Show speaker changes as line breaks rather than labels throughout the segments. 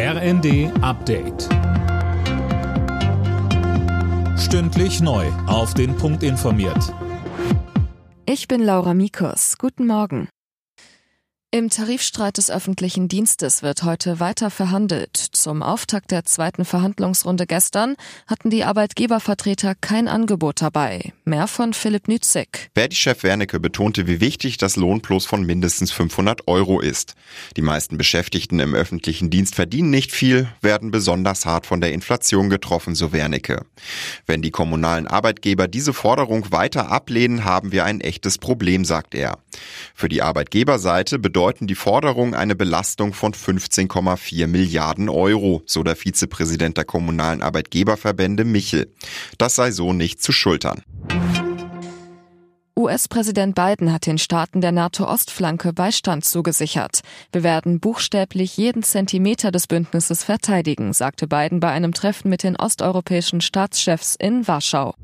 RND Update. Stündlich neu. Auf den Punkt informiert.
Ich bin Laura Mikus. Guten Morgen. Im Tarifstreit des öffentlichen Dienstes wird heute weiter verhandelt. Zum Auftakt der zweiten Verhandlungsrunde gestern hatten die Arbeitgebervertreter kein Angebot dabei. Mehr von Philipp Nützig.
Verdi-Chef Wernicke betonte, wie wichtig das Lohnplus von mindestens 500 Euro ist. Die meisten Beschäftigten im öffentlichen Dienst verdienen nicht viel, werden besonders hart von der Inflation getroffen, so Wernicke. Wenn die kommunalen Arbeitgeber diese Forderung weiter ablehnen, haben wir ein echtes Problem, sagt er. Für die Arbeitgeberseite bedeutet bedeuten die Forderungen eine Belastung von 15,4 Milliarden Euro, so der Vizepräsident der kommunalen Arbeitgeberverbände Michel. Das sei so nicht zu schultern.
US-Präsident Biden hat den Staaten der NATO-Ostflanke Beistand zugesichert. Wir werden buchstäblich jeden Zentimeter des Bündnisses verteidigen, sagte Biden bei einem Treffen mit den osteuropäischen Staatschefs in Warschau.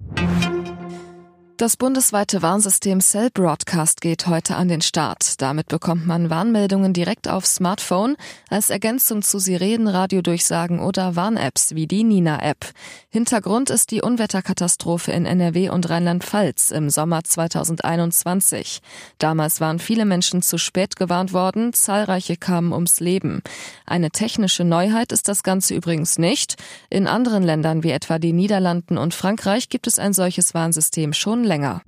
Das bundesweite Warnsystem Cell Broadcast geht heute an den Start. Damit bekommt man Warnmeldungen direkt aufs Smartphone als Ergänzung zu Sirenen, Radiodurchsagen oder Warn-Apps wie die Nina-App. Hintergrund ist die Unwetterkatastrophe in NRW und Rheinland-Pfalz im Sommer 2021. Damals waren viele Menschen zu spät gewarnt worden, zahlreiche kamen ums Leben. Eine technische Neuheit ist das Ganze übrigens nicht. In anderen Ländern wie etwa die Niederlanden und Frankreich gibt es ein solches Warnsystem schon länger.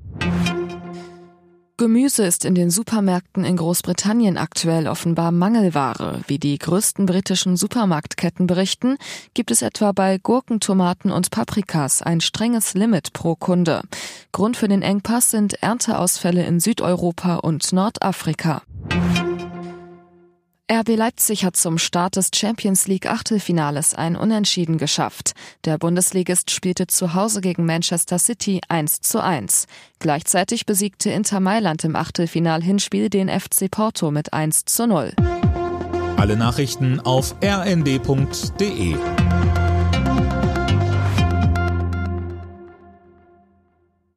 Gemüse ist in den Supermärkten in Großbritannien aktuell offenbar Mangelware. Wie die größten britischen Supermarktketten berichten, gibt es etwa bei Gurken, Tomaten und Paprikas ein strenges Limit pro Kunde. Grund für den Engpass sind Ernteausfälle in Südeuropa und Nordafrika. RB Leipzig hat zum Start des Champions League Achtelfinales ein Unentschieden geschafft. Der Bundesligist spielte zu Hause gegen Manchester City 1 zu 1. Gleichzeitig besiegte Inter Mailand im Achtelfinal-Hinspiel den FC Porto mit 1 zu 0.
Alle Nachrichten auf rnd.de